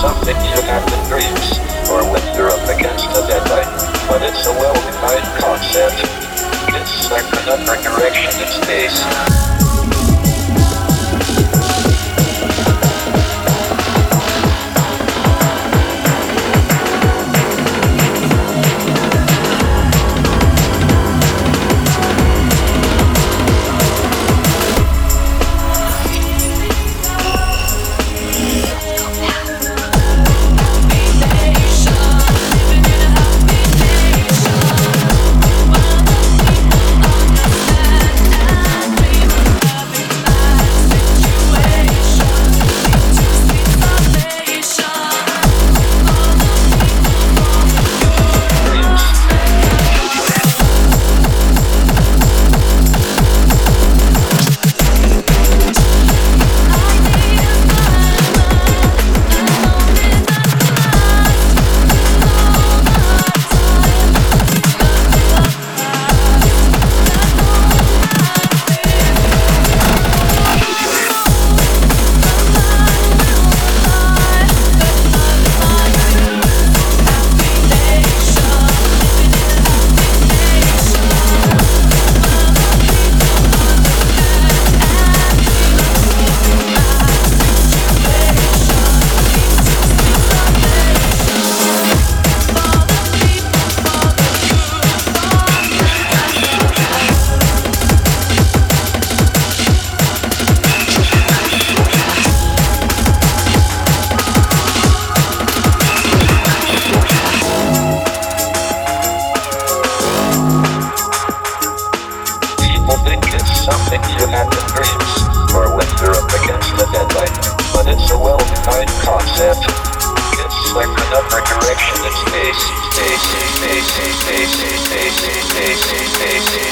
something you have in dreams, or when you're up against a deadline, but it's a well-defined concept. It's like another direction in space. Thank you.